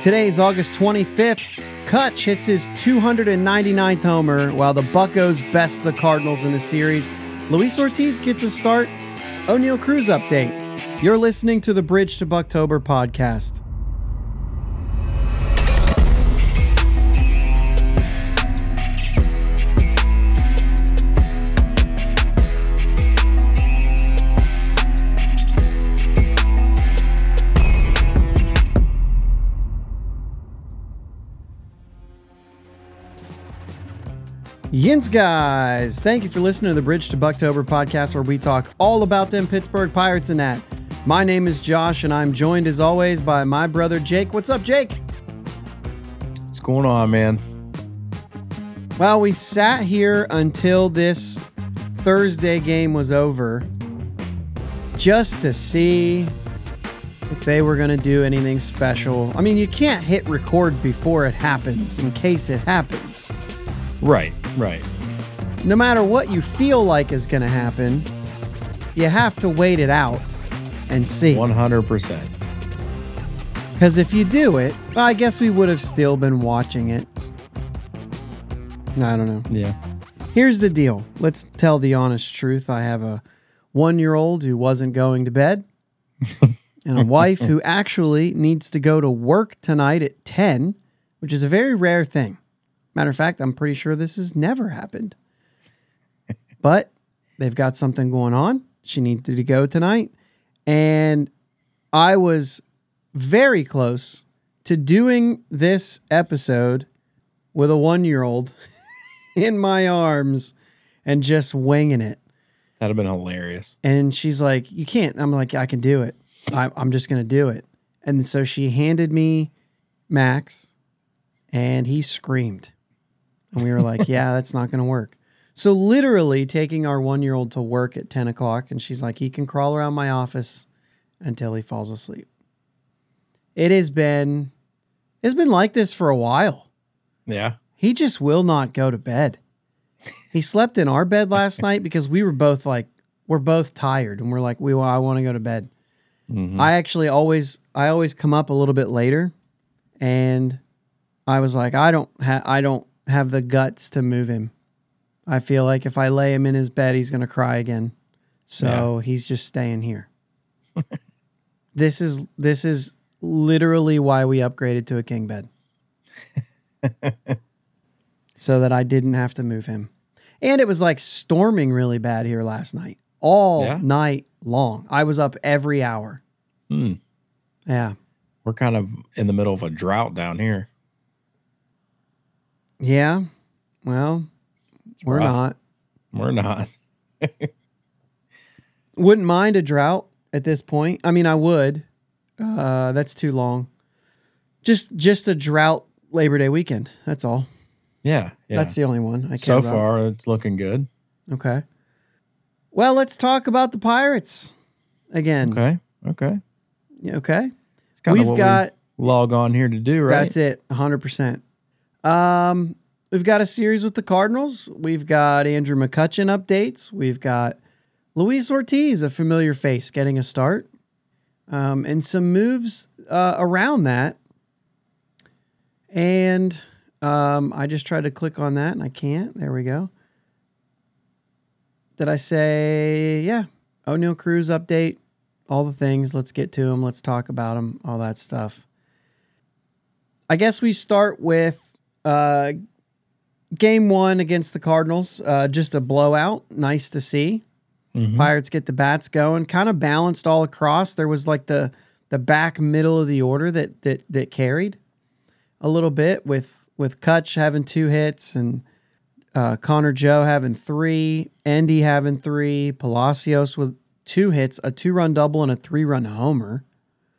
Today's August 25th. Cutch hits his 299th homer while the Buckos best the Cardinals in the series. Luis Ortiz gets a start. Oneil Cruz update. You're listening to the Bridge to Buctober podcast. Yins guys, thank you for listening to the Bridge to Buctober podcast where we talk all about them Pittsburgh Pirates and that. My name is Josh and I'm joined as always by my brother Jake. What's up, Jake? What's going on, man? Well, we sat here until this Thursday game was over just to see if they were going to do anything special. I mean, you can't hit record before it happens in case it happens. Right, right. No matter what you feel like is going to happen, you have to wait it out and see. 100%. Because if you do it, well, I guess we would have still been watching it. I don't know. Yeah. Here's the deal. Let's tell the honest truth. I have a one year old who wasn't going to bed, and a wife who actually needs to go to work tonight at 10, which is a very rare thing. Matter of fact, I'm pretty sure this has never happened. but they've got something going on. She needed to go tonight. And I was very close to doing this episode with a one year old in my arms and just winging it. That'd have been hilarious. And she's like, You can't. I'm like, I can do it. I, I'm just going to do it. And so she handed me Max and he screamed. And we were like, Yeah, that's not going to work. So, literally taking our one year old to work at 10 o'clock, and she's like, He can crawl around my office until he falls asleep. It has been, it's been like this for a while. Yeah. He just will not go to bed. He slept in our bed last night because we were both like, we're both tired and we're like, we I want to go to bed. Mhm. I actually always I always come up a little bit later and I was like, I don't ha- I don't have the guts to move him. I feel like if I lay him in his bed, he's going to cry again. So he's just staying here. this is this is literally why we upgraded to a king bed. so that I didn't have to move him. And it was like storming really bad here last night. All Yeah? night long. I was up every hour. Hmm. Yeah. We're kind of in the middle of a drought down here. Yeah. Well, It's we're rough. not. We're not. Wouldn't mind a drought at this point. I mean, I would. Uh, that's too long. Just just a drought Labor Day weekend. That's all. Yeah. Yeah. That's the only one I care so about. far, it's looking good. Okay. Well, let's talk about the Pirates again. Okay. Okay. Yeah, Okay. It's kind We've got we log on here to do, right? That's it, 100%. Um, we've got a series with the Cardinals. We've got Andrew McCutchen updates. We've got Luis Ortiz, a familiar face, getting a start. Um, and some moves uh, around that. And um, I just tried to click on that and I can't. There we go. Did I say, yeah, Oneil Cruz update, all the things. Let's get to them. Let's talk about them, all that stuff. I guess we start with uh, game one against the Cardinals. Uh, just a blowout. Nice to see. Mhm. Pirates get the bats going. Kind of balanced all across. There was like the the back middle of the order that that that carried a little bit with with Cutch having two hits and uh, Connor Joe having three, Andy having three, Palacios with two hits, a two run double and a three run homer.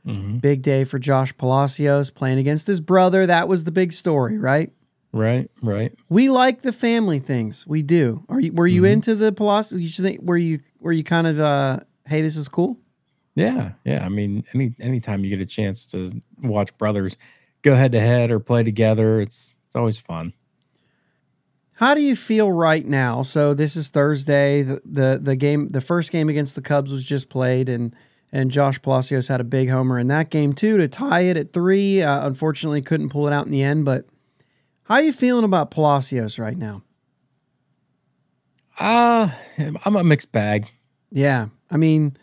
Mhm. Big day for Josh Palacios playing against his brother. That was the big story, right? Right. Right. We like the family things. We do. Are you were you Mhm. into the Palacios? You should think were you were you kind of uh hey, this is cool? Yeah. Yeah. I mean, any anytime you get a chance to watch brothers go head to head or play together, it's it's always fun. How do you feel right now? So this is Thursday. The, the the game, the first game against the Cubs was just played, and and Josh Palacios had a big homer in that game too to tie it at three. Uh, unfortunately, couldn't pull it out in the end. But how are you feeling about Palacios right now? Uh, I'm a mixed bag. Yeah, I mean,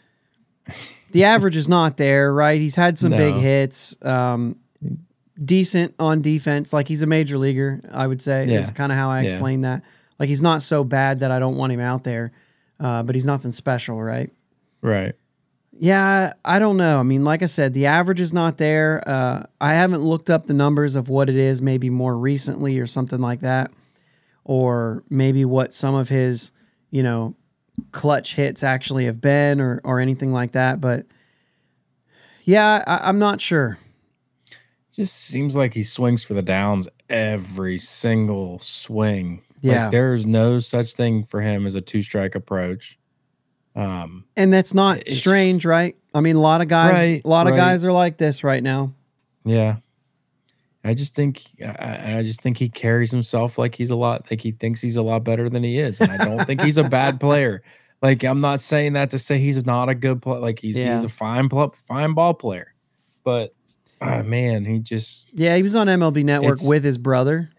the average is not there, right? He's had some big hits, um, decent on defense. Like he's a major leaguer, I would say. Yeah. Is kind of how I Yeah. explain that. Like he's not so bad that I don't want him out there, uh, but he's nothing special, right? Right. Yeah, I don't know. I mean, like I said, the average is not there. Uh, I haven't looked up the numbers of what it is, maybe more recently or something like that, or maybe what some of his, you know, clutch hits actually have been, or or anything like that. But yeah, I, I'm not sure. Just seems like he swings for the downs every single swing. Yeah. Like there's no such thing for him as a two strike approach. Um, And that's not strange, right? I mean, a lot of guys, Right, a lot of right. guys are like this right now. yeah. I just think I, I just think he carries himself like he's a lot like he thinks he's a lot better than he is, and I don't think he's a bad player. Like I'm not saying that to say he's not a good player. Like he's Yeah. he's a fine pl- fine ball player, but ah, man, he just Yeah, he was on MLB Network with his brother.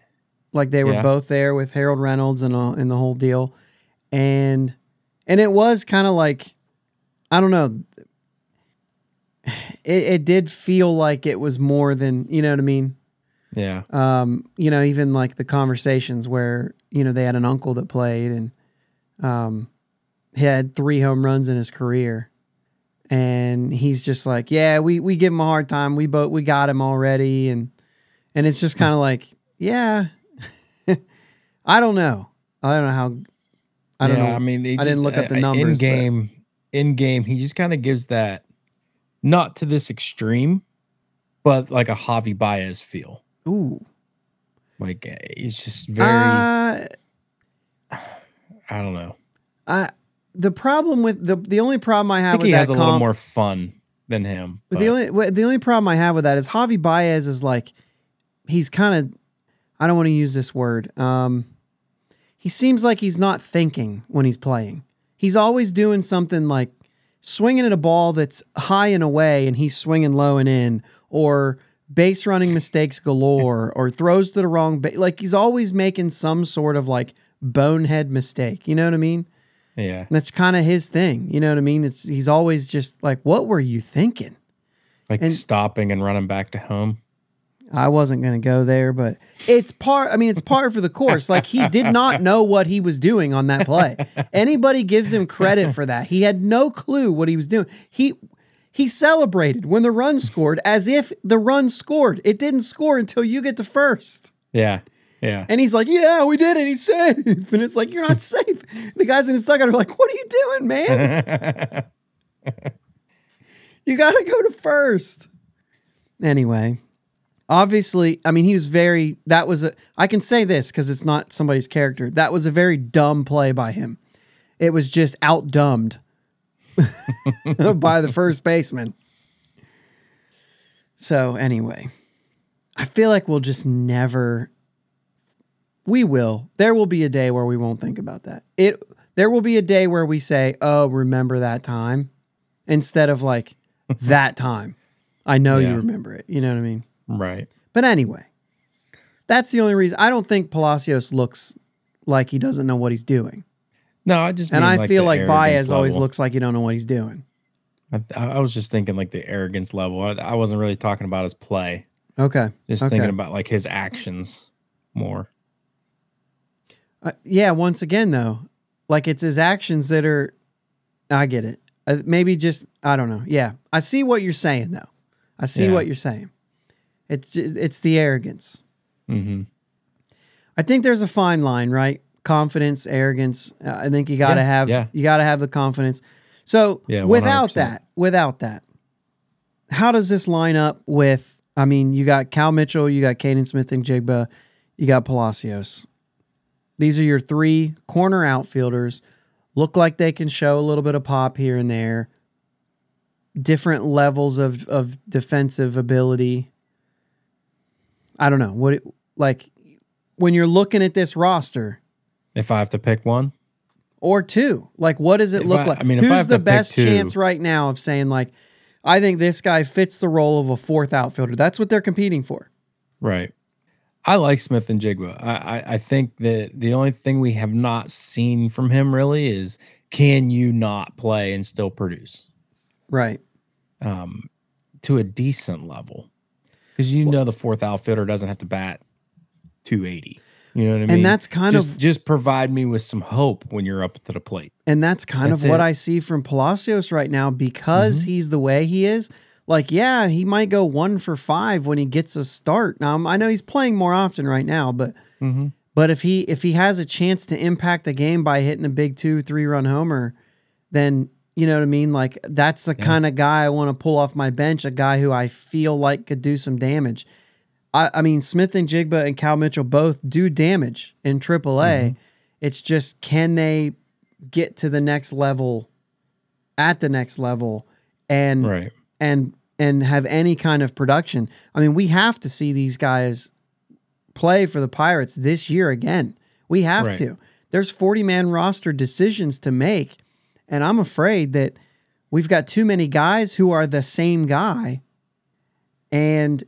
Like they were Yeah. both there with Harold Reynolds and uh, and the whole deal. And and it was kind of like I don't know. It it did feel like it was more than, you know what I mean? yeah Um, you know, even like the conversations where, you know, they had an uncle that played and um he had three home runs in his career. And he's just like, Yeah, we we give him a hard time. We both we got him already and and it's just kind of like, yeah. I don't know. I don't know how I don't yeah, know. I mean, I didn't look up the uh, numbers, In game, in game, he just kind of gives that, not to this extreme, but like a Javi Baez feel. Ooh. Like uh, he's just very. Uh, I don't know. I the problem with the the only problem I I have think with he has a little more fun than him. But the only the only problem I have with that is Javi Baez is like he's kind of I don't want to use this word. Um, he seems like he's not thinking when he's playing. He's always doing something like swinging at a ball that's high and away, and he's swinging low and in, or base running mistakes galore, or throws to the wrong. Ba- like he's always making some sort of like bonehead mistake. You know what I mean? yeah, And that's kind of his thing. You know what I mean? It's he's always just like, "What were you thinking?" like and- stopping and running back to home. I wasn't going to go there, but it's part. I mean, it's part for the course. Like he did not know what he was doing on that play. Anybody gives him credit for that. He had no clue what he was doing. He he celebrated when the run scored as if the run scored. It didn't score until you get to first. Yeah, yeah. And he's like, "Yeah, we did it. He's safe." And it's like, "You're not safe." The guys in his dugout are like, "What are you doing, man? You got to go to first. Anyway, obviously, I mean, he was very, that was a, I can say this because it's not somebody's character. That was a very dumb play by him. It was just outdumbed by the first baseman. So, anyway, I feel like we'll just never, we will. There will be a day where we won't think about that. It, there will be a day where we say, oh, remember that time instead of like that time. I know you remember it. You know what I mean? Right. But anyway, that's the only reason. I don't think Palacios looks like he doesn't know what he's doing. No, I just And I like, feel like Baez always looks like he don't know what he's doing. I, I was just thinking like the arrogance level. I, I wasn't really talking about his play. Okay. Just Okay. thinking about like his actions more. Uh, yeah, once again though, like it's his actions that are I get it. Uh, maybe just I don't know. Yeah. I see what you're saying though. I see Yeah. what you're saying. It's it's the arrogance. hmm I think there's a fine line, right? Confidence, arrogance. Uh, I think you got to Yeah, have yeah. you got to have the confidence. So Yeah, without that, without that, how does this line up with? I mean, you got Cal Mitchell, you got Canaan Smith-Njigba, you got Palacios. These are your three corner outfielders. Look like they can show a little bit of pop here and there. Different levels of of defensive ability. I don't know what it, like when you're looking at this roster If I have to pick one, or two. Like, what does it If look I- like? I mean, who's the best two- chance right now of saying like, I think this guy fits the role of a fourth outfielder. That's what they're competing for. Right. I like Smith-Njigba. I, I, I think that the only thing we have not seen from him really is can you not play and still produce Right. um, to a decent level? Because you know the fourth outfielder doesn't have to bat 280. You know what I mean? And that's kind just, of just provide me with some hope when you're up to the plate. and that's kind That's of what it. I see from Palacios right now because Mhm. he's the way he is. Like, yeah, he might go one for five when he gets a start. Now I know he's playing more often right now, but Mm-hmm. But if he if he has a chance to impact the game by hitting a big two three run homer, then you know what I mean. Like that's the Yeah. kind of guy I want to pull off my bench. A guy who I feel like could do some damage. I, I mean Smith-Njigba and Cal Mitchell both do damage in AAA. Mm-hmm. It's just can they get to the next level, at the next level, and Right. and and have any kind of production. I mean, we have to see these guys play for the Pirates this year again. We have Right. to. There's 40 man roster decisions to make, and I'm afraid that we've got too many guys who are the same guy, and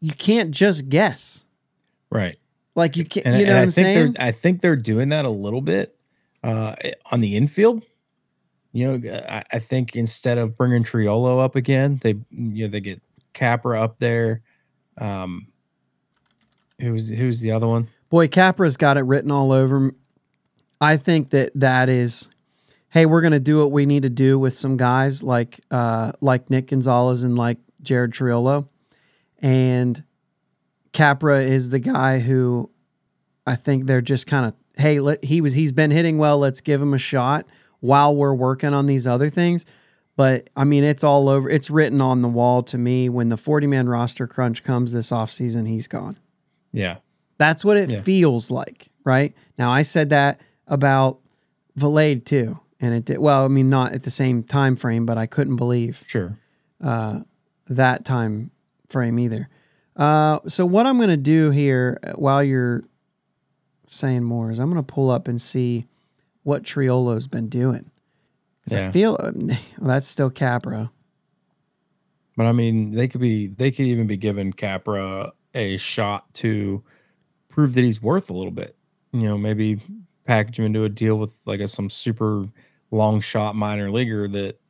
you can't just guess. Right. Like you can't, And, you know what I I'm think saying? I think they're doing that a little bit uh, on the infield. You know, I, I think instead of bringing Triolo up again, they you know they get Capra up there. Um, who's who's the other one? Boy, Capra's got it written all over. I think that that is, hey, we're gonna do what we need to do with some guys like uh, like Nick Gonzalez and like Jared Triolo, and Capra is the guy who I think they're just kind of hey, let, he was he's been hitting well. Let's give him a shot while we're working on these other things. But I mean, it's all over. It's written on the wall to me. When the forty man roster crunch comes this offseason, he's gone. Yeah, That's what it Yeah. feels like, right? Now I said that about Valade too, and it did well. I mean, not at the same time frame, but I couldn't believe sure. uh, that time frame either. Uh, so what I'm going to do here uh, while you're saying more is I'm going to pull up and see what Triolo's been doing. 'Cause I Yeah. feel well, that's still Capra. But I mean, they could be they could even be giving Capra a shot to prove that he's worth a little bit. You know, maybe package him into a deal with like a some super long shot minor leaguer that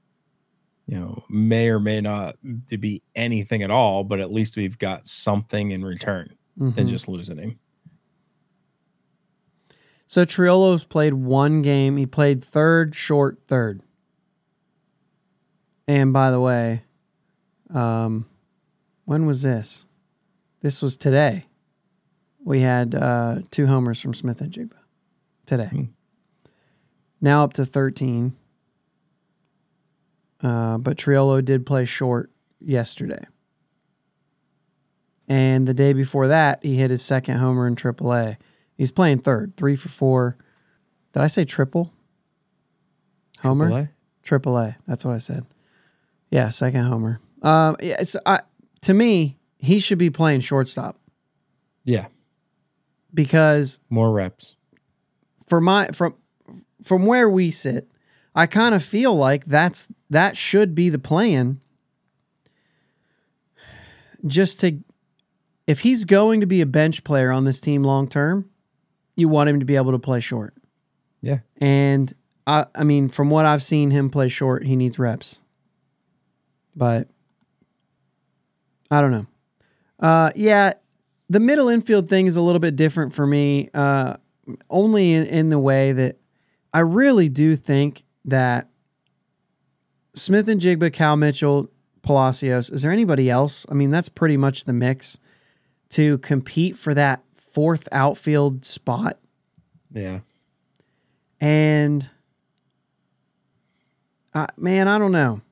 you know may or may not be anything at all, but at least we've got something in return than Mhm. just losing him. So Triolo's played one game. He played third, short, third. And by the way, um, when was this? This was today. We had uh, two homers from Smith-Njigba today. Hmm. Now up to 13. Uh, but Triolo did play short yesterday. And the day before that, he hit his second homer in AAA. He's playing third, three for four. Did I say triple? Homer? Delay? Triple A. That's what I said. Yeah, second homer. Um, yeah, so I, to me, he should be playing shortstop Yeah, because more reps. for my from from where we sit, I kind of feel like that's that should be the plan. Just to if he's going to be a bench player on this team long term, you want him to be able to play short. Yeah. And I I mean from what I've seen him play short, he needs reps. But I don't know. Uh yeah, the middle infield thing is a little bit different for me. Uh only in, in the way that I really do think that Smith-Njigba, Cal Mitchell, Palacios, is there anybody else? I mean, that's pretty much the mix to compete for that fourth outfield spot. Yeah, And uh, man, I don't know.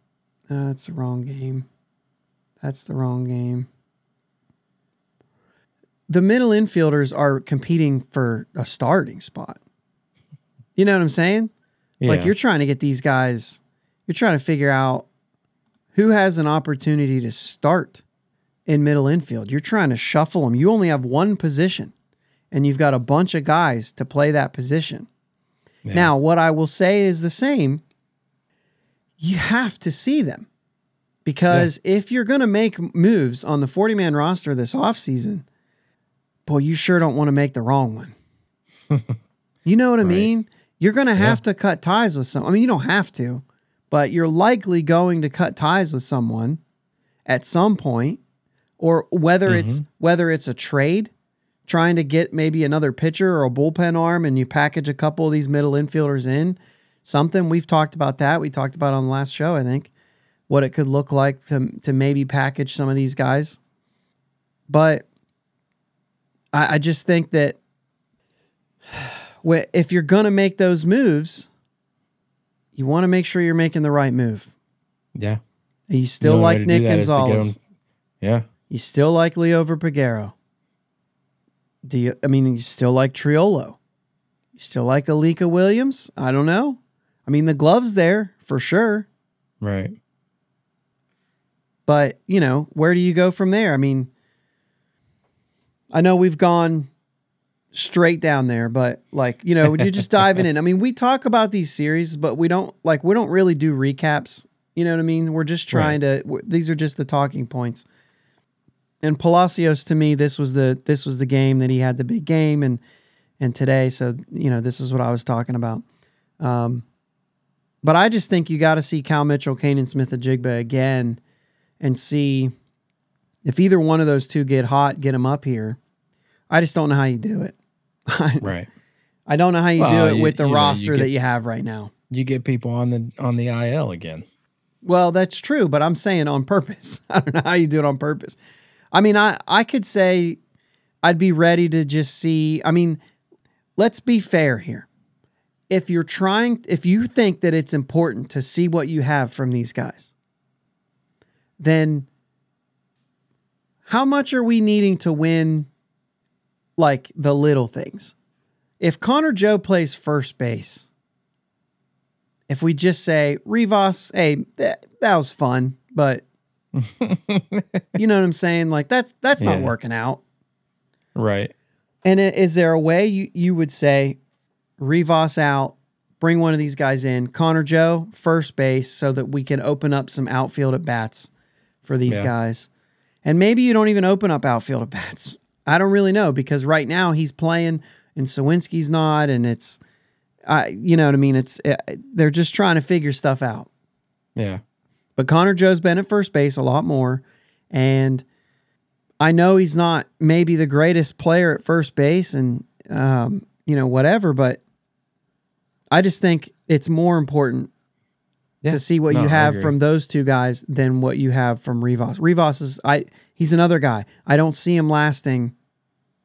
Uh, that's the wrong game. That's the wrong game. The middle infielders are competing for a starting spot. You know what I'm saying? Like you're trying to get these guys, you're trying to figure out who has an opportunity to start in middle infield. You're trying to shuffle them. You only have one position and you've got a bunch of guys to play that position. Yeah. Now, what I will say is the same. You have to see them. Because if you're going to make moves on the 40 man roster this offseason, boy, you sure don't want to make the wrong one. you know what I Right. mean? You're going to have to cut ties with some. I mean, you don't have to, but you're likely going to cut ties with someone at some point or whether mm-hmm. it's whether it's a trade trying to get maybe another pitcher or a bullpen arm and you package a couple of these middle infielders in. Something we've talked about that we talked about on the last show i think what it could look like to, to maybe package some of these guys. But i, I just think that if you're going to make those moves you want to make sure you're making the right move Yeah. you still like nick that is to get gonzalez Yeah. you still like Liover Peguero. Do you? I mean, you still like Triolo. You still like Alika Williams? I don't know. I mean, the gloves there for sure, Right. but you know, where do you go from there? I mean, I know we've gone straight down there, but like you know, you're just diving in. I mean, we talk about these series, but we don't like we don't really do recaps. You know what I mean? We're just trying to. w These are just the talking points. And Palacios, to me, this was the this was the game that he had the big game, and and today, so you know, this is what I was talking about. Um, but I just think you got to see Cal Mitchell, Canaan Smith-Njigba again, and see if either one of those two get hot, get them up here. I just don't know how you do it. Right. I don't know how you do it you- with the know, roster get- that you have right now. You get people on the on the IL again. Well, that's true, but I'm saying on purpose. I don't know how you do it on purpose. I mean, I I could say I'd be ready to just see. I mean, let's be fair here. If you're trying, if you think that it's important to see what you have from these guys, then how much are we needing to win like the little things? If Connor Joe plays first base, if we just say Rivas, hey, that, that was fun, but you know what I'm saying? Like that's that's not working out. Right. And is there a way you, you would say Rivas out, bring one of these guys in, Connor Joe, first base, so that we can open up some outfield at bats for these Yeah. guys? And maybe you don't even open up outfield at bats. I don't really know because right now he's playing and Suwinski's not, and it's, I, you know what I mean? It's uh, they're just trying to figure stuff out. Yeah. But Connor Joe's been at first base a lot more. And I know he's not maybe the greatest player at first base and, um, you know, whatever, but I just think it's more important Yeah. to see what No, you have from those two guys than what you have from Rivas. Rivas is, I, he's another guy. I don't see him lasting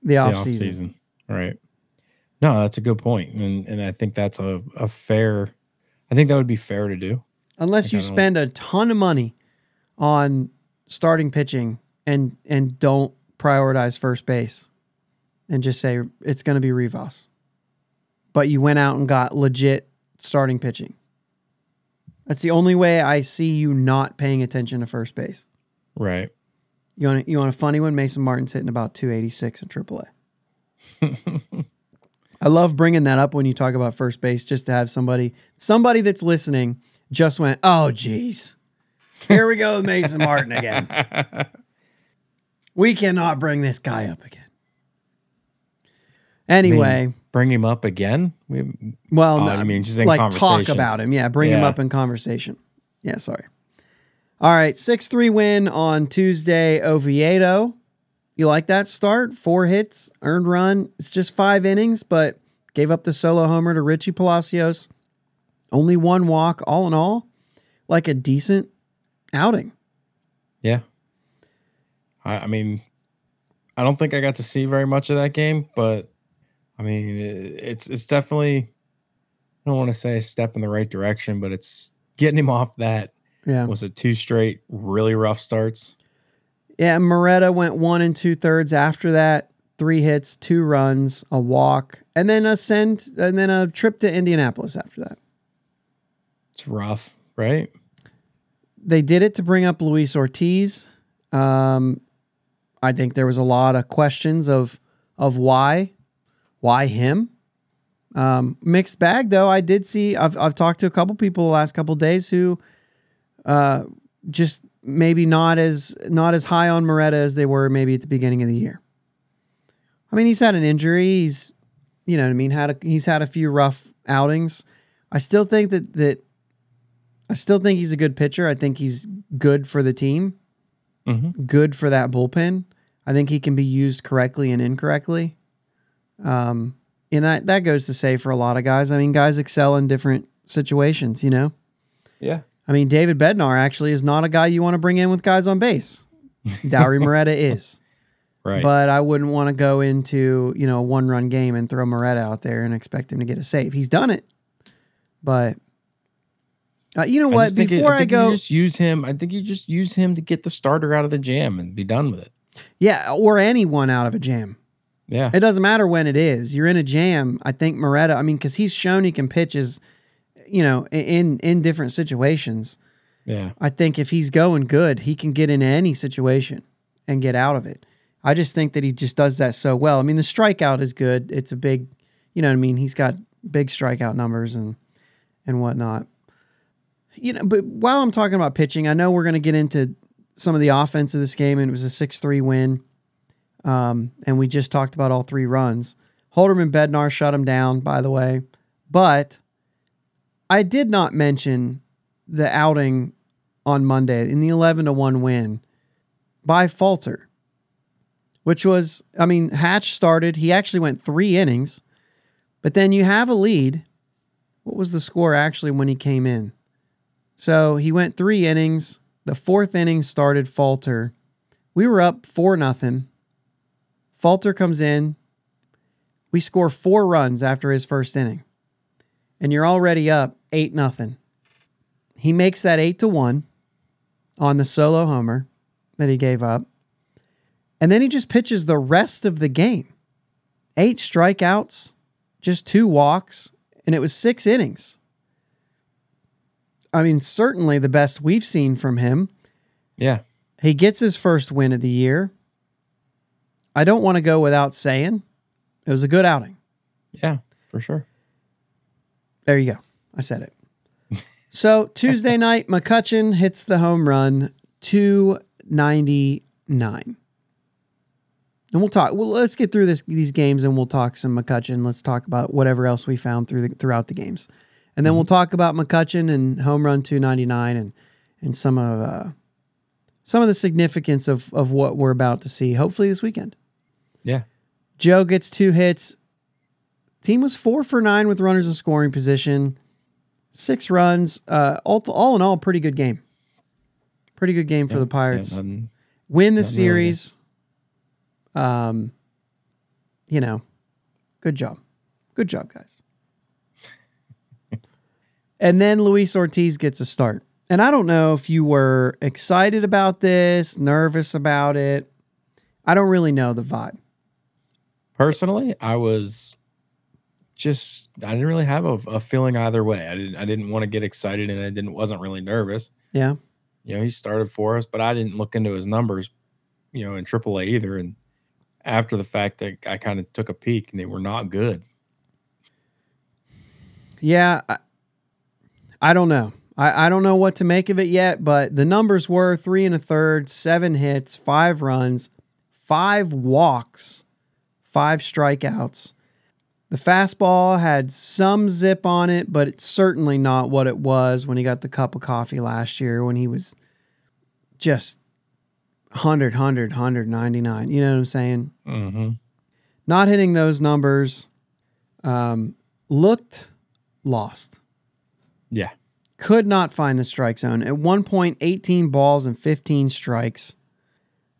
the the off off season. season. Right. No, that's a good point, and and I think that's a a fair. I think that would be fair to do. Unless you spend a ton of money on starting pitching and and don't prioritize first base and just say it's going to be Rivas. But you went out and got legit starting pitching. That's the only way I see you not paying attention to first base. Right. You want a, you want a funny one? Mason Martin's hitting about 286 in AAA. I love bringing that up when you talk about first base, just to have somebody somebody that's listening just went, "Oh, geez, here we go with Mason Martin again. We cannot bring this guy up again." Anyway, Bring him up again. We, well, Oh, no, I mean just in like talk about him. Yeah, bring him up in conversation. Yeah, sorry. All right, six three win on Tuesday. Oviedo. You like that start? Four hits, earned run. It's just five innings, but gave up the solo homer to Richie Palacios. Only one walk. All in all, like a decent outing. yeah. I, I mean, I don't think I got to see very much of that game, but I mean, it, it's it's definitely. I don't want to say a step in the right direction, but it's getting him off that. Yeah. Was it two straight really rough starts? Yeah, Moreta went one and two thirds after that. Three hits, two runs, a walk, and then a send, and then a trip to Indianapolis after that. It's rough, right? They did it to bring up Luis Ortiz. Um, I think there was a lot of questions of of why, why him. Um, mixed bag though. I did see. I've I've talked to a couple people the last couple days who, uh, just maybe not as not as high on Moreta as they were maybe at the beginning of the year. I mean, he's had an injury. He's, you know, what I mean, had a, he's had a few rough outings. I still think that that I still think he's a good pitcher. I think he's good for the team, Mhm. good for that bullpen. I think he can be used correctly and incorrectly. Um, and that that goes to say for a lot of guys. I mean, guys excel in different situations. You know. Yeah. I mean, David Bednar actually is not a guy you want to bring in with guys on base. Dauri Moreta is. Right. But I wouldn't want to go into, you know, a one run game and throw Moreta out there and expect him to get a save. He's done it. But uh, you know what? just think it- Before I, you go, just use him. I think you just use him to get the starter out of the jam and be done with it. yeah, or anyone out of a jam. Yeah. It doesn't matter when it is. You're in a jam. I think Moreta, I mean, because he's shown he can pitch as, you know, in in different situations. Yeah. I think if he's going good, he can get into any situation and get out of it. I just think that he just does that so well. I mean, the strikeout is good. It's a big, you know what I mean? He's got big strikeout numbers and and whatnot. You know, but while I'm talking about pitching, I know we're going to get into some of the offense of this game, and it was a 6 3 win. Um, and we just talked about all three runs. Holderman Bednar shut him down, by the way. But I did not mention the outing on Monday in the 11 to 1 win by Falter, which was, I mean, Hatch started. He actually went three innings, but then you have a lead. What was the score actually when he came in? So he went three innings. The fourth inning started Falter. We were up 4 nothing. Falter comes in. We score four runs after his first inning. And you're already up 8 nothing. He makes that 8 to 1 on the solo homer that he gave up. And then he just pitches the rest of the game. Eight strikeouts, just two walks, and it was six innings. I mean, certainly the best we've seen from him. Yeah. He gets his first win of the year. I don't want to go without saying it was a good outing. Yeah. For sure. There you go. I said it. So Tuesday night, McCutchen hits the home run, 299. And we'll talk. Well, let's get through this these games and we'll talk some McCutchen. Let's talk about whatever else we found through the, throughout the games. And then we'll talk about McCutchen and home run 299 and and some of uh, some of the significance of of what we're about to see hopefully this weekend. Yeah. Joe gets two hits. Team was four for nine with runners in scoring position, six runs. Uh, all, all in all, pretty good game. Pretty good game for the Pirates. Yeah, Win the nothing wrong with it. series. Um, you know, good job, good job, guys. and then Luis Ortiz gets a start. And I don't know if you were excited about this, nervous about it. I don't really know the vibe. Personally, I was just I didn't really have a, a feeling either way. I didn't I didn't want to get excited and I didn't wasn't really nervous. Yeah. You know, he started for us, but I didn't look into his numbers, you know, in AAA either. And after the fact that I kind of took a peek and they were not good. Yeah, I, I don't know. I, I don't know what to make of it yet, but the numbers were three and a third, seven hits, five runs, five walks, five strikeouts. The fastball had some zip on it, but it's certainly not what it was when he got the cup of coffee last year when he was just 100, 100, 199. You know what I'm saying? Mm-hmm. not hitting those numbers um, looked lost Yeah. could not find the strike zone at one point 18 balls and 15 strikes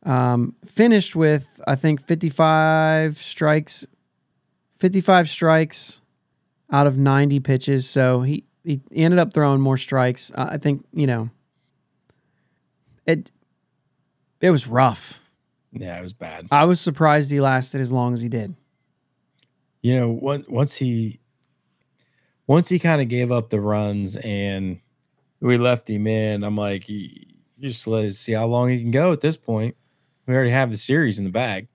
um, finished with i think 55 strikes 55 strikes out of 90 pitches so he, he ended up throwing more strikes i think you know it it was rough Yeah, it was bad. i was surprised he lasted as long as he did you know, once once he once he kind of gave up the runs and we left him in, I'm like, you, just let's see how long he can go at this point. We already have the series in the bag.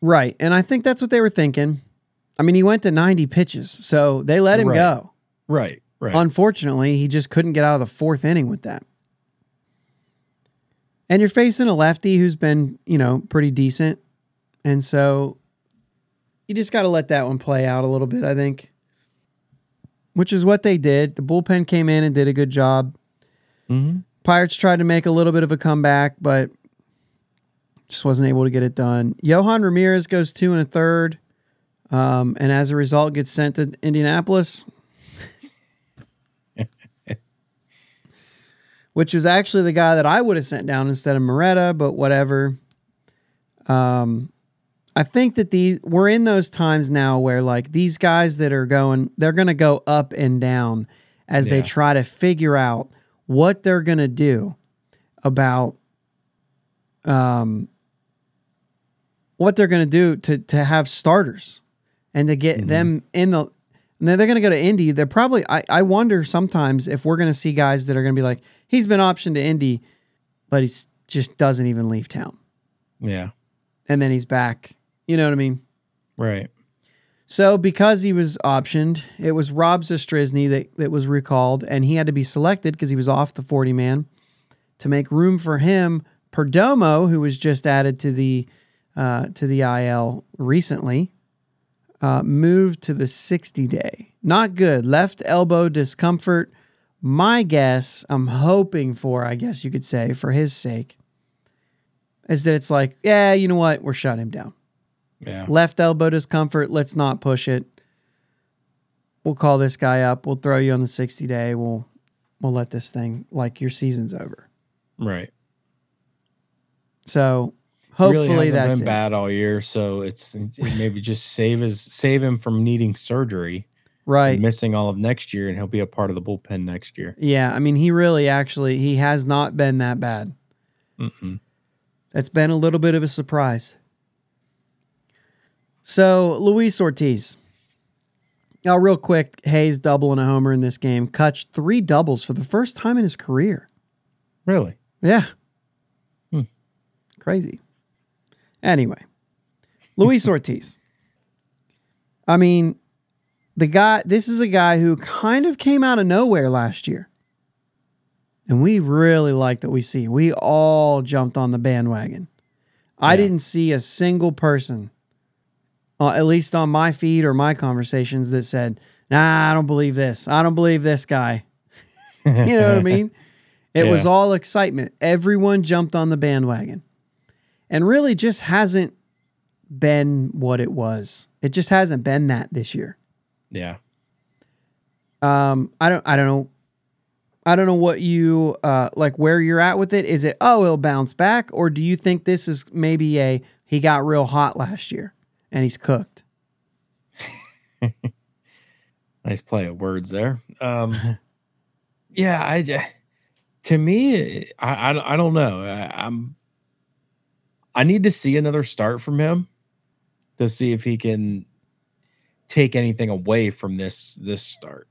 Right. And I think that's what they were thinking. I mean, he went to 90 pitches, so they let him Right. go. Right, right. Unfortunately, he just couldn't get out of the fourth inning with that. And you're facing a lefty who's been, you know, pretty decent. And so you just got to let that one play out a little bit, I think. Which is what they did. The bullpen came in and did a good job. Mm-hmm. Pirates tried to make a little bit of a comeback, but just wasn't able to get it done. Yohan Ramirez goes two and a third, um, and as a result, gets sent to Indianapolis, which was actually the guy that I would have sent down instead of Moreta, but whatever. Um, I think that these we're in those times now where like these guys that are going, they're going to go up and down as they try to figure out what they're going to do about um what they're going to do to to have starters and to get them in the and then they're going to go to Indy. They're probably I I wonder sometimes if we're going to see guys that are going to be like he's been optioned to Indy but he's just doesn't even leave town. Yeah. And then he's back. You know what I mean? Right. So because he was optioned, it was Rob Zastryzny that, that was recalled, and he had to be selected because he was off the 40 man. To make room for him, Perdomo, who was just added to the uh, to the IL recently, uh, moved to the 60 day. Not good. Left elbow discomfort. My guess, I'm hoping for, I guess you could say, for his sake, is that it's like, yeah, you know what? We're shutting him down Yeah. left elbow discomfort. Let's not push it. We'll call this guy up. We'll throw you on the 60 day. We'll we'll let this thing like your season's over. Right. So hopefully hasn't that's been it. bad all year, so it's it maybe just save his save him from needing surgery, right. missing all of next year, and he'll be a part of the bullpen next year. Yeah, I mean he really actually he has not been that bad. Mm-mm. That's been a little bit of a surprise. So Luis Ortiz. Now, real quick, Hayes double and a homer in this game. Cutch three doubles for the first time in his career. Really? Yeah. Hmm. Crazy. Anyway, Luis Ortiz. I mean, the guy, this is a guy who kind of came out of nowhere last year. And we really liked what we see. We all jumped on the bandwagon. I didn't see a single person, uh, at least on my feed or my conversations, that said, nah, I don't believe this. I don't believe this guy. You know what I mean? It was all excitement. Everyone jumped on the bandwagon. And really just hasn't been what it was. It just hasn't been that this year. Yeah. Um, I don't I don't know. I don't know what you uh like where you're at with it. Is it oh it'll bounce back? Or do you think this is maybe a he got real hot last year and he's cooked? Nice play of words there. Um, yeah, I to me, I I, I don't know. I, I'm I need to see another start from him to see if he can take anything away from this this start.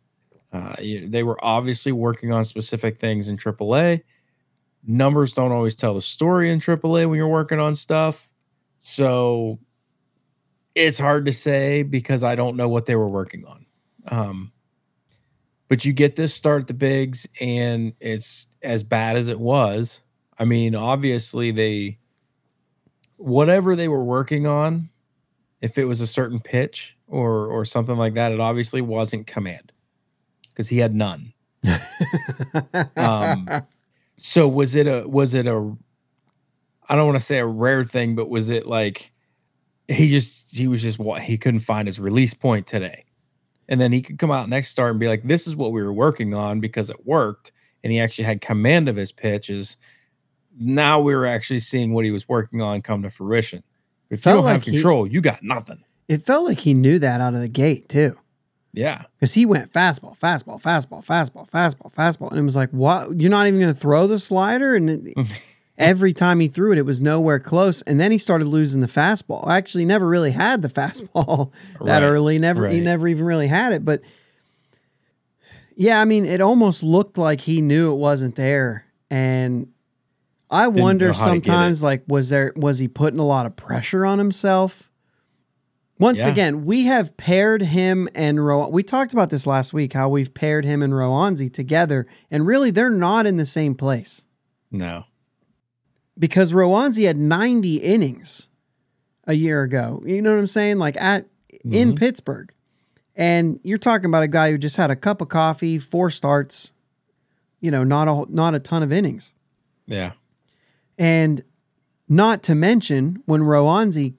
Uh, they were obviously working on specific things in AAA. Numbers don't always tell the story in AAA when you're working on stuff, so it's hard to say because I don't know what they were working on. Um, but you get this start at the bigs, and it's as bad as it was. I mean, obviously they whatever they were working on, if it was a certain pitch or or something like that, it obviously wasn't command because he had none. Um, So was it a was it a I don't want to say a rare thing, but was it like he just he was just what he couldn't find his release point today. And then he could come out next start and be like, this is what we were working on because it worked. And he actually had command of his pitches. Now we were actually seeing what he was working on come to fruition. If you don't have like he- control, you got nothing. it felt like he knew that out of the gate too. Yeah. Because he went fastball, fastball, fastball, fastball, fastball, fastball. And it was like, what? You're not even going to throw the slider? And it, every time he threw it, it was nowhere close. And then he started losing the fastball. Actually, never really had the fastball that Right, early. Never, he never even really had it. But yeah, I mean, it almost looked like he knew it wasn't there. And I wonder know how to get it. sometimes, like, was there, was he putting a lot of pressure on himself? Once Yeah. again, we have paired him and Ro. We talked about this last week, how we've paired him and Roansy together, and really they're not in the same place. No. because Roansy had 90 innings a year ago. You know what I'm saying? Like at in Mhm. Pittsburgh. And you're talking about a guy who just had a cup of coffee, four starts, you know, not a not a ton of innings. Yeah. And not to mention when Roansy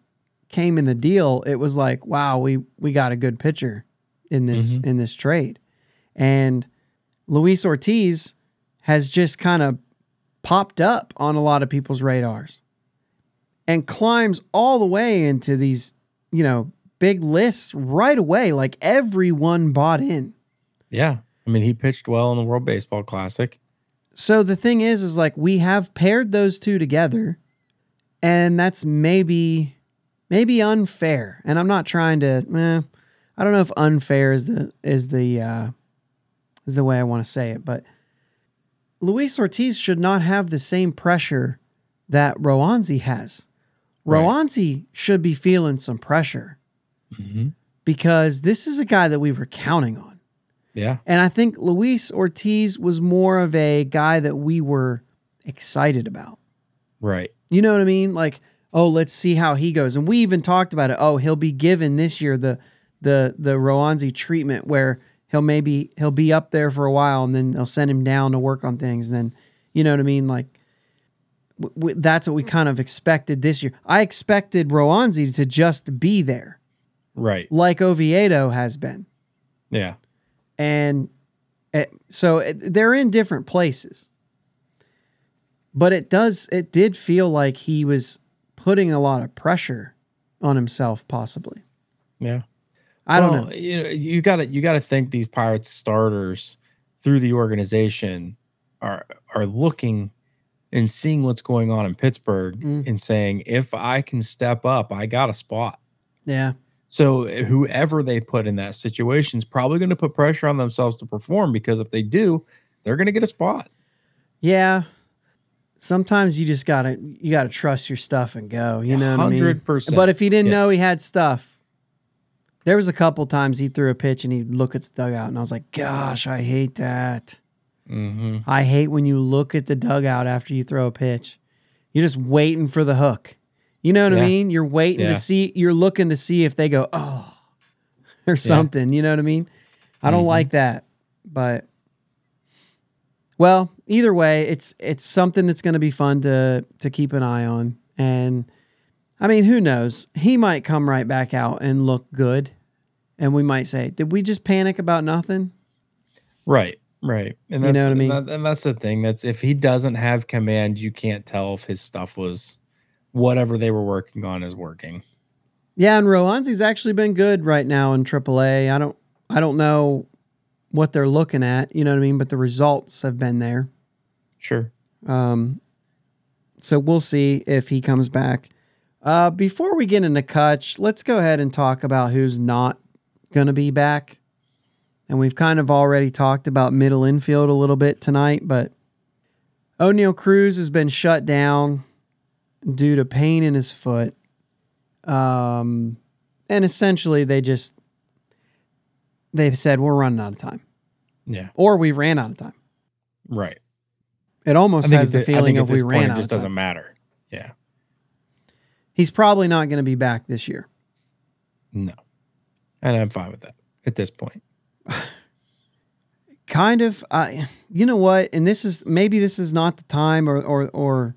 came in the deal, it was like, wow, we we got a good pitcher in this mm-hmm. in this trade. And Luis Ortiz has just kind of popped up on a lot of people's radars and climbs all the way into these, you know, big lists right away. Like everyone bought in. Yeah. I mean, he pitched well in the World Baseball Classic. So the thing is, is like we have paired those two together, and that's maybe maybe unfair. And I'm not trying to. Eh, I don't know if unfair is the is the uh, is the way I want to say it, but Luis Ortiz should not have the same pressure that Roansy has. Right. Roansy should be feeling some pressure Mm-hmm. because this is a guy that we were counting on. Yeah. And I think Luis Ortiz was more of a guy that we were excited about. Right. You know what I mean? Like, oh, let's see how he goes. And we even talked about it. Oh, he'll be given this year the the the Roansy treatment where he'll maybe he'll be up there for a while and then they'll send him down to work on things. And then, you know what I mean? Like, w- w- that's what we kind of expected this year. I expected Roansy to just be there, Right. like Oviedo has been Yeah. And it, so it, they're in different places but it does it did feel like he was putting a lot of pressure on himself possibly Yeah. i don't know You know, you got to you got to think these Pirates starters through the organization are are looking and seeing what's going on in Pittsburgh Mm. and saying, if I can step up, I got a spot. yeah So whoever they put in that situation is probably going to put pressure on themselves to perform because if they do, they're going to get a spot. yeah sometimes you just gotta you gotta trust your stuff and go you know what i mean 100%. but if he didn't know he had stuff there was a couple times he threw a pitch and he'd look at the dugout and i was like gosh i hate that hmm I hate when you look at the dugout after you throw a pitch. You're just waiting for the hook. You know what I mean? You're waiting Yeah. to see, you're looking to see if they go, oh, or something. You know what I mean? I don't Mhm. like that. But, well, either way, it's it's something that's going to be fun to to keep an eye on. And I mean, who knows? He might come right back out and look good. And we might say, did we just panic about nothing? Right. Right. And You know what I and mean? that- and that's the thing. That's if he doesn't have command, you can't tell if his stuff was whatever they were working on is working. Yeah, and Roansy's actually been good right now in AAA. I don't I don't know what they're looking at, you know what I mean, but the results have been there. Sure. Um so we'll see if he comes back. Uh before we get into Cutch, let's go ahead and talk about who's not going to be back. And we've kind of already talked about middle infield a little bit tonight, but Oneil Cruz has been shut down due to pain in his foot. Um, and essentially, they just they've said we're running out of time, Yeah. or we ran out of time. Right. It almost has the feeling of we ran out It just doesn't time. matter. Yeah. He's probably not going to be back this year. No. And I'm fine with that at this point. kind of I you know what and this is maybe this is not the time or or or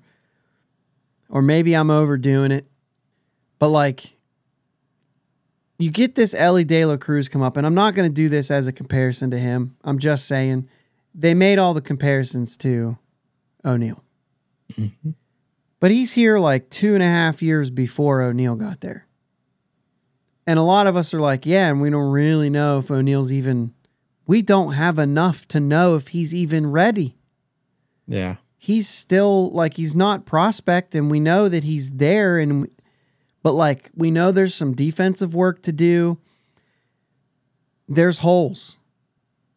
or maybe I'm overdoing it but like you get this Elly De La Cruz come up and I'm not going to do this as a comparison to him I'm just saying they made all the comparisons to Oneil Mhm. but he's here like two and a half years before Oneil got there and a lot of us are like yeah and we don't really know if Oneil's even we don't have enough to know if he's even ready. Yeah. He's still like he's not prospect and we know that he's there and but like we know there's some defensive work to do. There's holes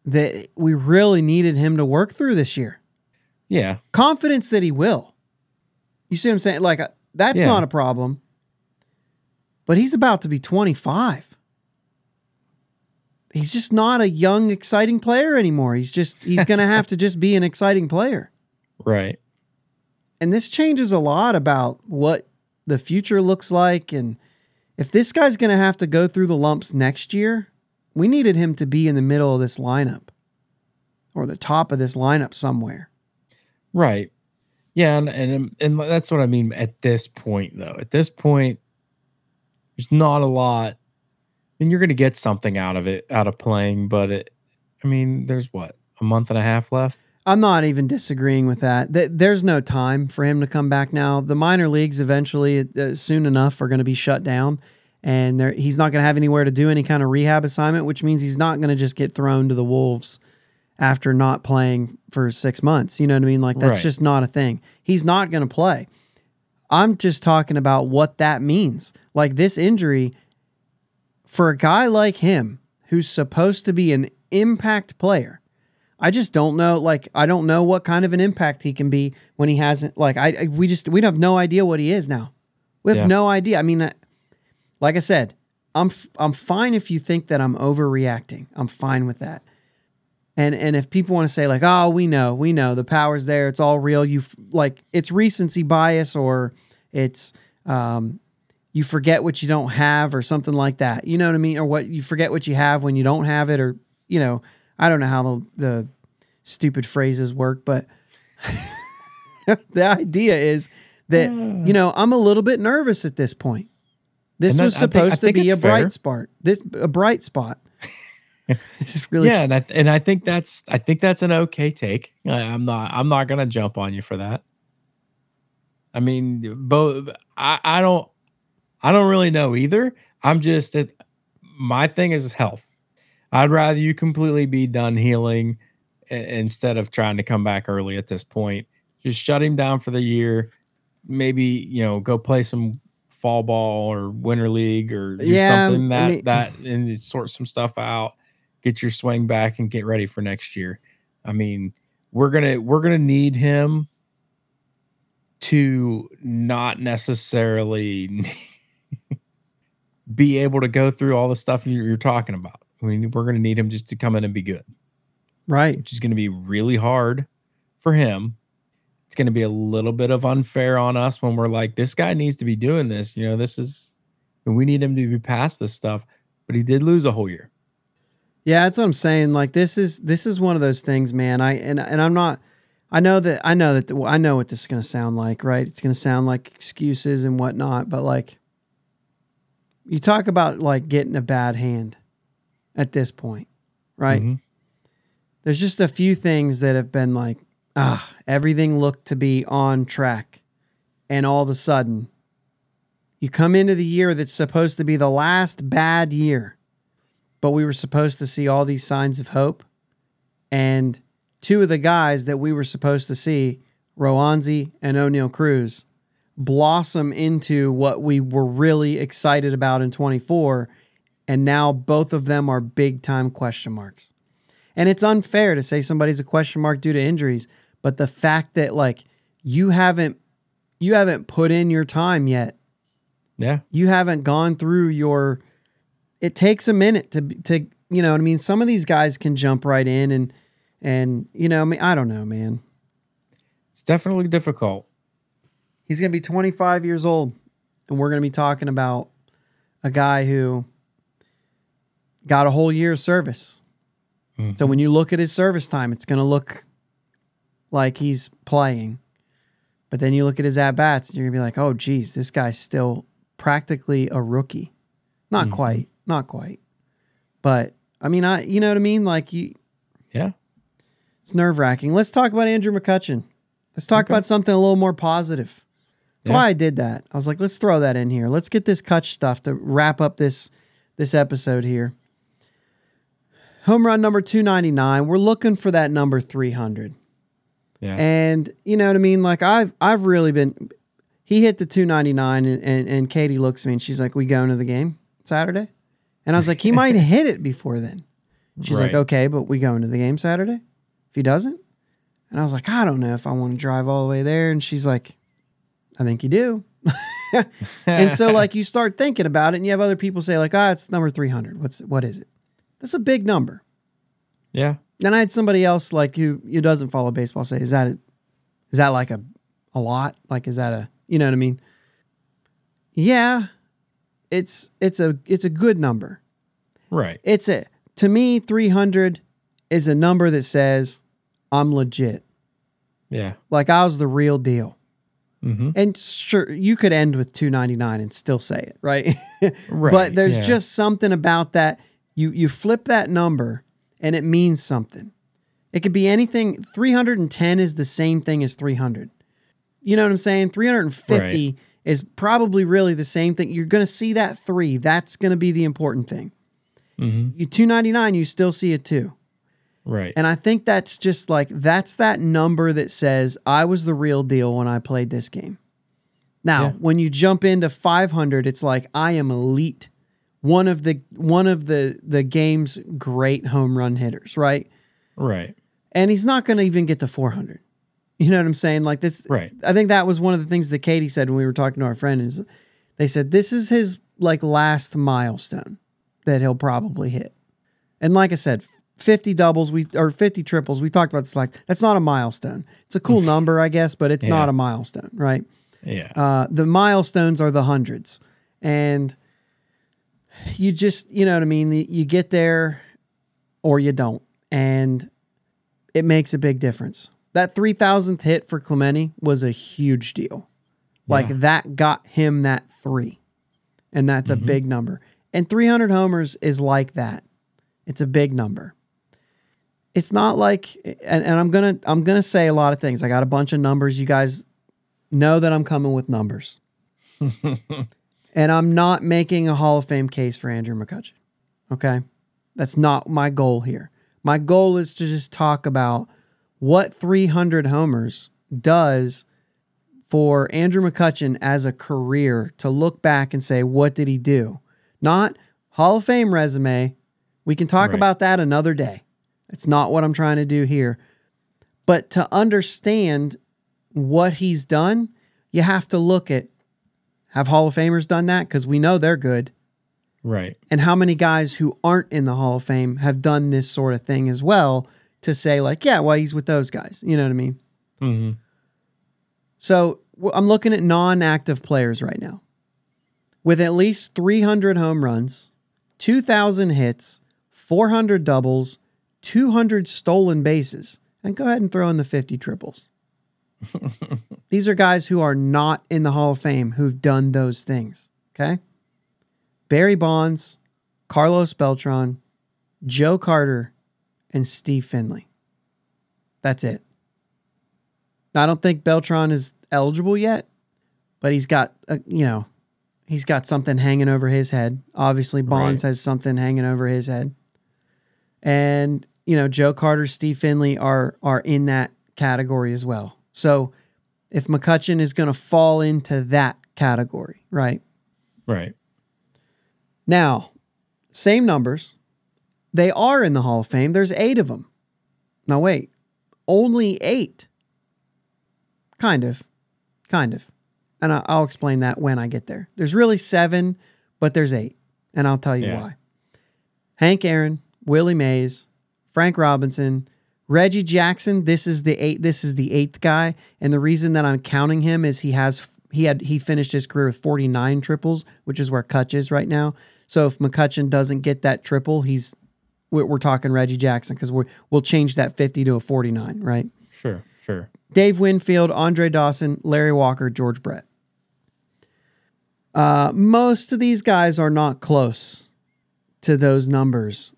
that we really needed him to work through this year. Yeah. Confidence that he will. You see what I'm saying? Like uh, that's Yeah. not a problem. But he's about to be 25 he's just not a young, exciting player anymore. He's just he's gonna have to just be an exciting player. Right. and this changes a lot about what the future looks like. And if this guy's going to have to go through the lumps next year, we needed him to be in the middle of this lineup or the top of this lineup somewhere. Right. Yeah, and and um, and that's what I mean at this point though. At this point there's not a lot. I mean, you're going to get something out of it out of playing, but it I mean, there's what? A month and a half left. I'm not even disagreeing with that. There's no time for him to come back now. The minor leagues eventually, uh, soon enough, are going to be shut down, and he's not going to have anywhere to do any kind of rehab assignment, which means he's not going to just get thrown to the wolves after not playing for six months. You know what I mean? Like that's right. just not a thing. He's not going to play. I'm just talking about what that means. Like this injury for a guy like him who's supposed to be an impact player. I just don't know. Like, I don't know what kind of an impact he can be when he hasn't. Like, I, I we just we have no idea what he is now. We have yeah. no idea. I mean, like I said, I'm I'm fine if you think that I'm overreacting. I'm fine with that. And and if people want to say like, oh, we know, we know the power's there, it's all real. You like it's recency bias or it's um, you forget what you don't have or something like that. You know what I mean? Or what you forget what you have when you don't have it, or you know, I don't know how the, the stupid phrases work, but the idea is that hmm. you know I'm a little bit nervous at this point. This was supposed think, to be a fair. bright spot. This a bright spot. really yeah, and I, and I think that's I think that's an okay take. I, I'm not I'm not gonna jump on you for that. I mean, both I, I don't I don't really know either. I'm just it, my thing is health. I'd rather you completely be done healing instead of trying to come back early at this point. Just shut him down for the year. Maybe you know go play some fall ball or winter league or do yeah, something that I mean, that and sort some stuff out get your swing back and get ready for next year. I mean, we're gonna we're gonna need him to not necessarily be able to go through all the stuff you're, talking about. I mean, we're gonna need him just to come in and be good, right? Which is gonna be really hard for him. It's gonna be a little bit of unfair on us when we're like, this guy needs to be doing this. You know, this is and we need him to be past this stuff. But he did lose a whole year. Yeah, that's what I'm saying. Like this is this is one of those things, man. I and and I'm not. I know that I know that the, I know what this is going to sound like, right? It's going to sound like excuses and whatnot, but like you talk about like getting a bad hand at this point, right? Mm-hmm. There's just a few things that have been like, ah, everything looked to be on track, and all of a sudden, you come into the year that's supposed to be the last bad year but we were supposed to see all these signs of hope. And two of the guys that we were supposed to see, Roansy and Oneil Cruz, blossom into what we were really excited about in 24. And now both of them are big time question marks. And it's unfair to say somebody's a question mark due to injuries, but the fact that like you haven't you haven't put in your time yet. Yeah. You haven't gone through your it takes a minute to to you know I mean some of these guys can jump right in and and you know I mean I don't know man. It's definitely difficult. He's going to be 25 years old and we're going to be talking about a guy who got a whole year of service. Mm-hmm. So when you look at his service time, it's going to look like he's playing. But then you look at his at bats, and you're gonna be like, "Oh, geez, this guy's still practically a rookie." Not mm-hmm. quite, not quite. But I mean, I you know what I mean? Like you Yeah. It's nerve wracking. Let's talk about Andrew McCutchen. Let's talk okay. about something a little more positive. That's yeah. why I did that. I was like, let's throw that in here. Let's get this Cutch stuff to wrap up this this episode here. Home run number 299. We're looking for that number 300. Yeah. And you know what I mean? Like I've I've really been he hit the 299 and, and, and Katie looks at me and she's like, We going to the game Saturday? And I was like, he might hit it before then. She's right. like, okay, but we going to the game Saturday? If he doesn't? And I was like, I don't know if I want to drive all the way there. And she's like, I think you do. and so like you start thinking about it and you have other people say like, ah, oh, it's number 300. What's, what is it? That's a big number. Yeah. And I had somebody else like who, who doesn't follow baseball say, is that, a, is that like a, a lot? Like, is that a you know what I mean? Yeah, it's it's a it's a good number. Right. It's a to me 300 is a number that says I'm legit. Yeah. Like I was the real deal. Mm-hmm. And sure, you could end with 299 and still say it, right? Right. but there's yeah. just something about that. You you flip that number and it means something. It could be anything. 310 is the same thing as 300. You know what I'm saying? 350 is probably really the same thing. You're going to see that three. That's going to be the important thing. Mhm. You 299, you still see a two. Right. And I think that's just like that's that number that says I was the real deal when I played this game. Now, Yeah. when you jump into 500, it's like I am elite. One of the one of the the game's great home run hitters, right? right. And he's not going to even get to 400. You know what I'm saying? Like this Right. I think that was one of the things that Katie said when we were talking to our friend is they said this is his like last milestone that he'll probably hit. And like I said, 50 doubles we or 50 triples, we talked about this like that's not a milestone. It's a cool number, I guess, but it's Yeah. not a milestone, right? Yeah. Uh, the milestones are the hundreds. And you just, you know what I mean? You get there or you don't. And it makes a big difference. That 3000th hit for Clemente was a huge deal. Like Yeah. that got him that three. And that's a mm-hmm. big number. And 300 homers is like that. It's a big number. It's not like and, and I'm gonna I'm gonna say a lot of things. I got a bunch of numbers. You guys know that I'm coming with numbers. and I'm not making a Hall of Fame case for Andrew McCutchen. Okay? That's not my goal here. My goal is to just talk about what 300 homers does for Andrew McCutchen as a career to look back and say, what did he do? Not Hall of Fame resume. We can talk Right. about that another day. It's not what I'm trying to do here. But to understand what he's done, you have to look at have Hall of Famers done that? Because we know they're good. right. And how many guys who aren't in the Hall of Fame have done this sort of thing as well to say, like, yeah, well, he's with those guys. You know what I mean? Mm-hmm. So I'm looking at non active players right now with at least 300 home runs, 2,000 hits, 400 doubles, 200 stolen bases. And go ahead and throw in the 50 triples. These are guys who are not in the Hall of Fame who've done those things. Okay. Barry Bonds, Carlos Beltran, Joe Carter, and Steve Finley. That's it. I don't think Beltran is eligible yet, but he's got, a, you know, he's got something hanging over his head. Obviously, Bonds Right. has something hanging over his head, and you know, Joe Carter, Steve Finley are are in that category as well. So, if McCutchen is going to fall into that category, right Right. now, same numbers, they are in the Hall of Fame. There's eight of them. Now, wait, only eight. Kind of. Kind of. And I'll explain that when I get there. There's really seven, but there's eight. And I'll tell you Yeah. why. Hank Aaron, Willie Mays, Frank Robinson, Reggie Jackson. This is the eight. This is the eighth guy, and the reason that I'm counting him is he has he had he finished his career with 49 triples, which is where Cutch is right now. So if McCutchen doesn't get that triple, he's we're, we're talking Reggie Jackson because we we'll change that 50 to a 49, right? Sure. Sure. Dave Winfield, Andre Dawson, Larry Walker, George Brett. Uh, most of these guys are not close to those numbers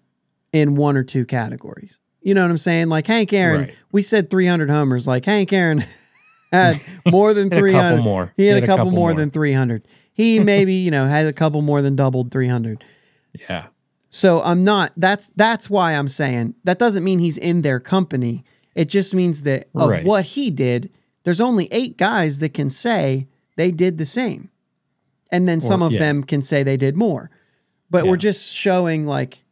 in one or two categories. You know what I'm saying? Like Hank Aaron, Right. we said 300 homers. Like Hank Aaron had more than Hit a 300. more. He had, Hit a couple, more, than 300. He maybe, you know, had a couple more than doubled 300. Yeah. So I'm not. That's that's why I'm saying that doesn't mean he's in their company. It just means that of Right. what he did, there's only eight guys that can say they did the same, and then some Or- of yeah. them can say they did more. But we're just showing like,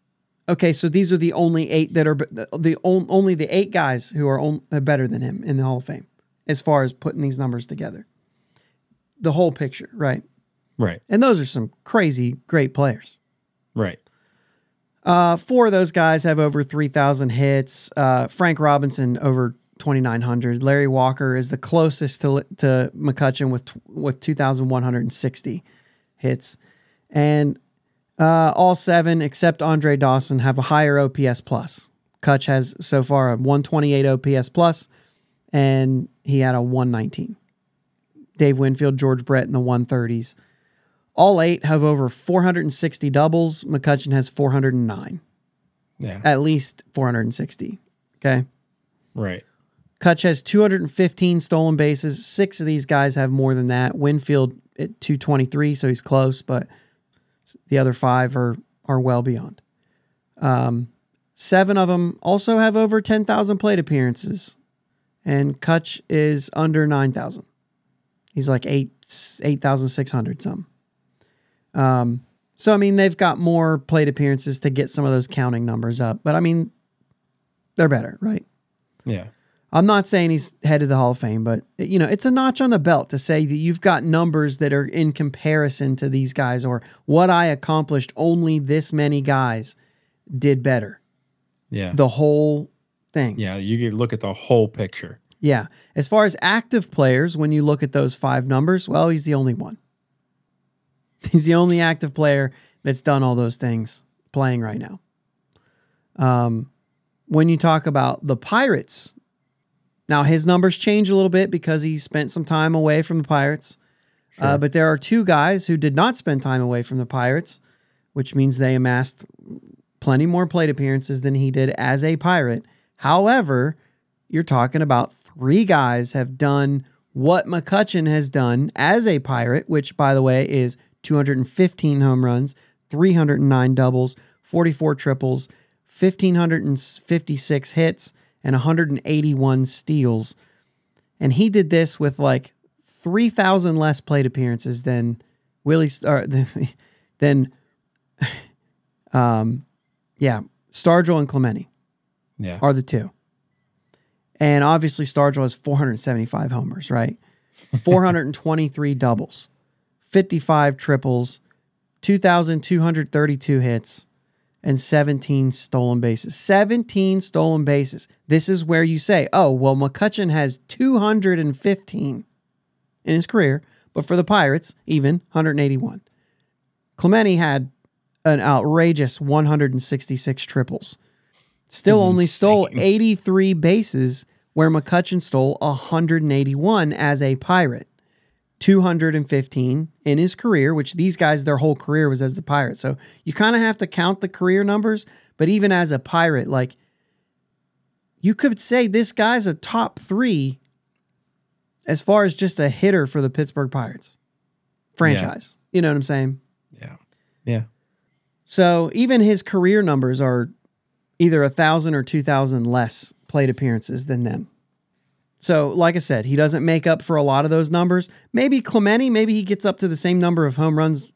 okay, so these are the only eight that are the, the only the eight guys who are on, are better than him in the Hall of Fame as far as putting these numbers together. The whole picture, right? Right. And those are some crazy great players. Right. Uh, four of those guys have over 3,000 hits. Uh, Frank Robinson over 2900. Larry Walker is the closest to to McCutchen with with 2160 hits. And uh, all seven except Andre Dawson have a higher OPS plus. Cutch has so far a 128 OPS plus, and he had a 119. Dave Winfield, George Brett in the 130s. All eight have over 460 doubles. McCutchen has 409. Yeah. At least 460. Okay. Right. Cutch has 215 stolen bases. Six of these guys have more than that. Winfield at 223, so he's close, but the other five are are well beyond. Um, seven of them also have over 10,000 plate appearances, and Cutch is under 9,000. He's like eight 8,600 some. Um, so I mean they've got more plate appearances to get some of those counting numbers up, but I mean they're better, right? Yeah. I'm not saying he's head of the Hall of Fame, but you know, it's a notch on the belt to say that you've got numbers that are in comparison to these guys or what I accomplished only this many guys did better. Yeah. The whole thing. yeah. You look at the whole picture. Yeah. As far as active players, when you look at those five numbers, well, he's the only one. He's the only active player that's done all those things playing right now. Um, when you talk about the Pirates, now his numbers change a little bit because he spent some time away from the Pirates. Uh, but there are two guys who did not spend time away from the Pirates, which means they amassed plenty more plate appearances than he did as a Pirate. However, you're talking about three guys have done what McCutchen has done as a Pirate, which, by the way, is 215 home runs, 309 doubles, 44 triples, 1,556 hits, and 181 steals. And he did this with like 3,000 less plate appearances than Willie, or than, um, yeah, Stargell and Clemente Yeah. are the two. And obviously, Stargell has 475 homers, right? 423 doubles, 55 triples, 2,232 hits, and 17 stolen bases. 17 stolen bases. This is where you say, oh, well, McCutchen has 215 in his career, but for the Pirates, even 181. Clemente had an outrageous 166 triples. Still only stole 83 bases, where McCutchen stole 181 as a Pirate. 215 in his career, which these guys, their whole career was as the Pirate. So you kind of have to count the career numbers, but even as a Pirate, like you could say this guy's a top three as far as just a hitter for the Pittsburgh Pirates franchise. You know what I'm saying? Yeah. Yeah. So even his career numbers are either a thousand or two thousand less plate appearances than them. So, like I said, he doesn't make up for a lot of those numbers. Maybe Clemente, maybe he gets up to the same number of home runs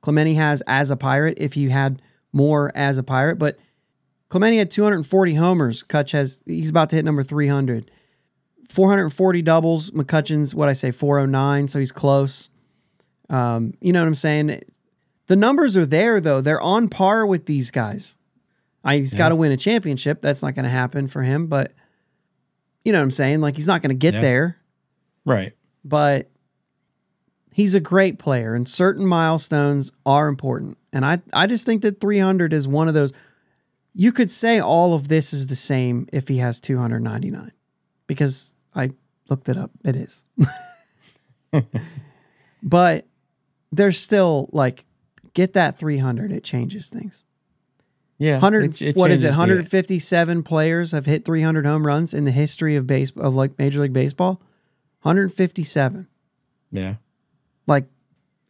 Clemente has as a pirate if he had more as a pirate. But Clemente had 240 homers. Cutch has he's about to hit number 300. 440 doubles. McCutchen's what I say 409, so he's close. Um, you know what I'm saying? The numbers are there though. They're on par with these guys. I, he's Yeah. got to win a championship. That's not going to happen for him, but you know what I'm saying? Like he's not going to get Yeah. there, Right. but he's a great player and certain milestones are important. And I I just think that 300 is one of those you could say all of this is the same if he has 299 because I looked it up. It is. but there's still like get that 300 it changes things. Yeah. 100 it- it what is it 157 players have hit 300 home runs in the history of base of like major league baseball 157 Yeah. like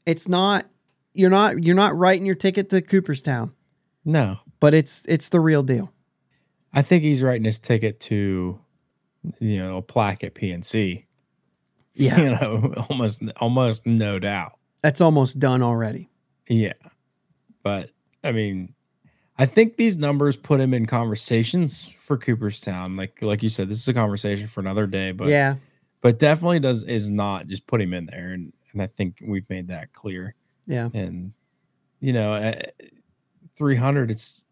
it's not you're not you're not writing your ticket to Cooperstown No. but it's it's the real deal I think he's writing his ticket to, you know, a plaque at PNC. yeah You know, almost, almost no doubt. that's almost done already Yeah. But I mean, I think these numbers put him in conversations for Cooperstown. Like, like you said, this is a conversation for another day. But yeah but definitely does is not just put him in there, and and I think we've made that clear. yeah And you know, uh, three hundred, it's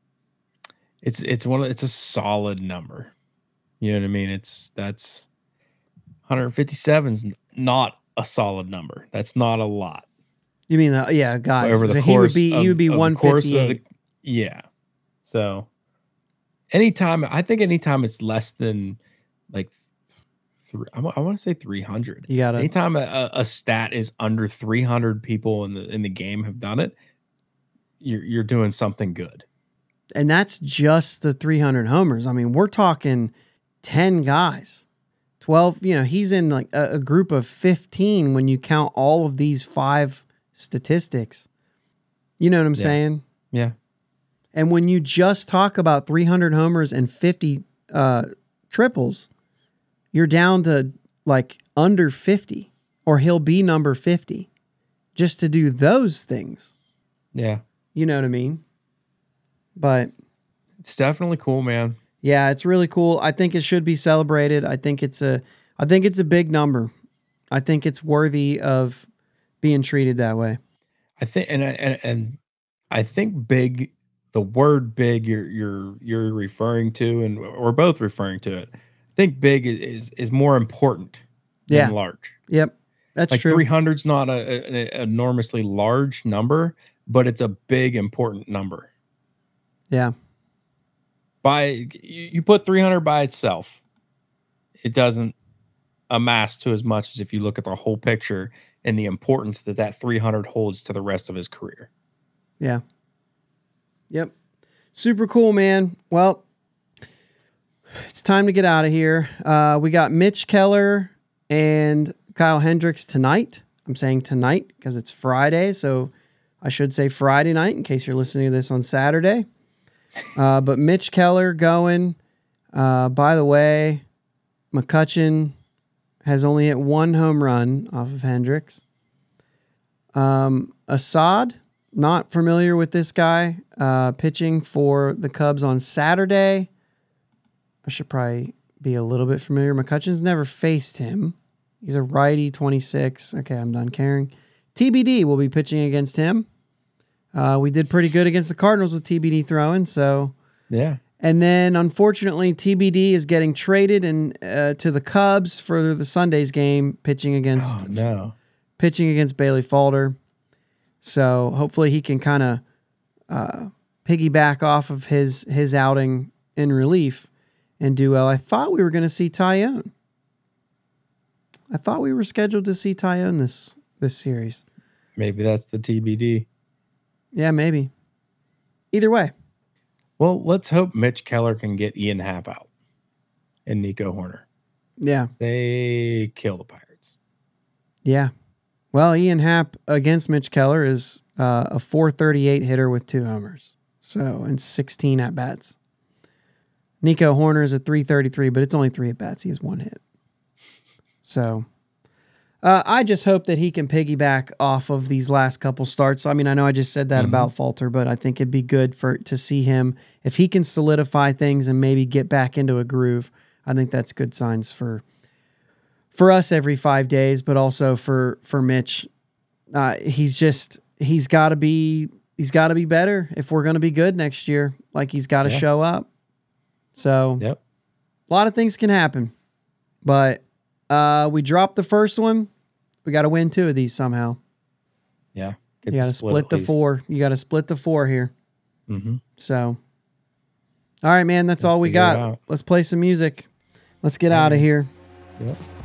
it's it's one of it's a solid number. You know what I mean? It's that's 157 is not a solid number. That's not a lot. You mean the yeah, guys? Over the so course he would be of, he would be of the one course of fifty the- eight. yeah. So anytime I think anytime it's less than like three, I, want to say 300. You gotta Anytime a, a, a stat is under 300 people in the in the game have done it, you're you're doing something good. and that's just the 300 homers. I mean, we're talking 10 guys, 12. You know, he's in like a, a group of 15 when you count all of these five statistics. You know what I'm Yeah. saying? Yeah. And when you just talk about 300 homers and 50 uh, triples, you're down to like under 50, or he'll be number 50 just to do those things. Yeah. You know what I mean? But It's definitely cool, man. Yeah, it's really cool. I think it should be celebrated. I think it's a I think it's a big number. I think it's worthy of being treated that way. I think and I- and and I think big the word big you're you're you're referring to and we're both referring to it. I think big is is, is more important than Yeah. large. Yep. That's like true. 300's not a, an enormously large number, but it's a big important number. Yeah. By you you put 300 by itself, it doesn't amass to as much as if you look at the whole picture and the importance that that 300 holds to the rest of his career. Yeah. Yep. Super cool, man. Well, it's time to get out of here. Uh, we got Mitch Keller and Kyle Hendricks tonight. I'm saying tonight because it's Friday, so I should say Friday night in case you're listening to this on Saturday. Uh, but Mitch Keller going. Uh, by the way, McCutchen has only hit one home run off of Hendricks. Um, Assad, not familiar with this guy, uh, pitching for the Cubs on Saturday. I should probably be a little bit familiar. McCutchen's never faced him. He's a righty, 26. Okay, I'm done caring. TBD will be pitching against him. Uh, we did pretty good against the Cardinals with TBD throwing, so Yeah. and then unfortunately, TBD is getting traded and uh, to the Cubs for the Sunday's game, pitching against Oh, no. pitching against Bailey Falter. So hopefully he can kind of uh, piggyback off of his his outing in relief and do well. I thought we were going to see Taillon. I thought we were scheduled to see Taillon this this series. Maybe that's the TBD. Yeah, maybe. Either way, Well, let's hope Mitch Keller can get Ian Happ out and Nico Hoerner. yeah, They kill the Pirates. yeah. Well, Ian Happ against Mitch Keller is uh, a 438 hitter with two homers. So, and 16 at bats. Nico Hoerner is a 333, but it's only three at bats. He has one hit. So, uh, I just hope that he can piggyback off of these last couple starts. I mean, I know I just said that Mhm. about Falter, but I think it'd be good for to see him if he can solidify things and maybe get back into a groove. I think that's good signs for for us every five days, but also for for Mitch. Uh, he's just he's got to be he's got to be better if we're going to be good next year. Like he's got to Yeah. show up. So Yep. a lot of things can happen, but uh, we dropped the first one. We got to win two of these somehow. Yeah. you got to split, the four. You got to split the four here. Mm-hmm. So, all right, man, that's We'll all we got. Let's play some music. Let's get out of here. Yep.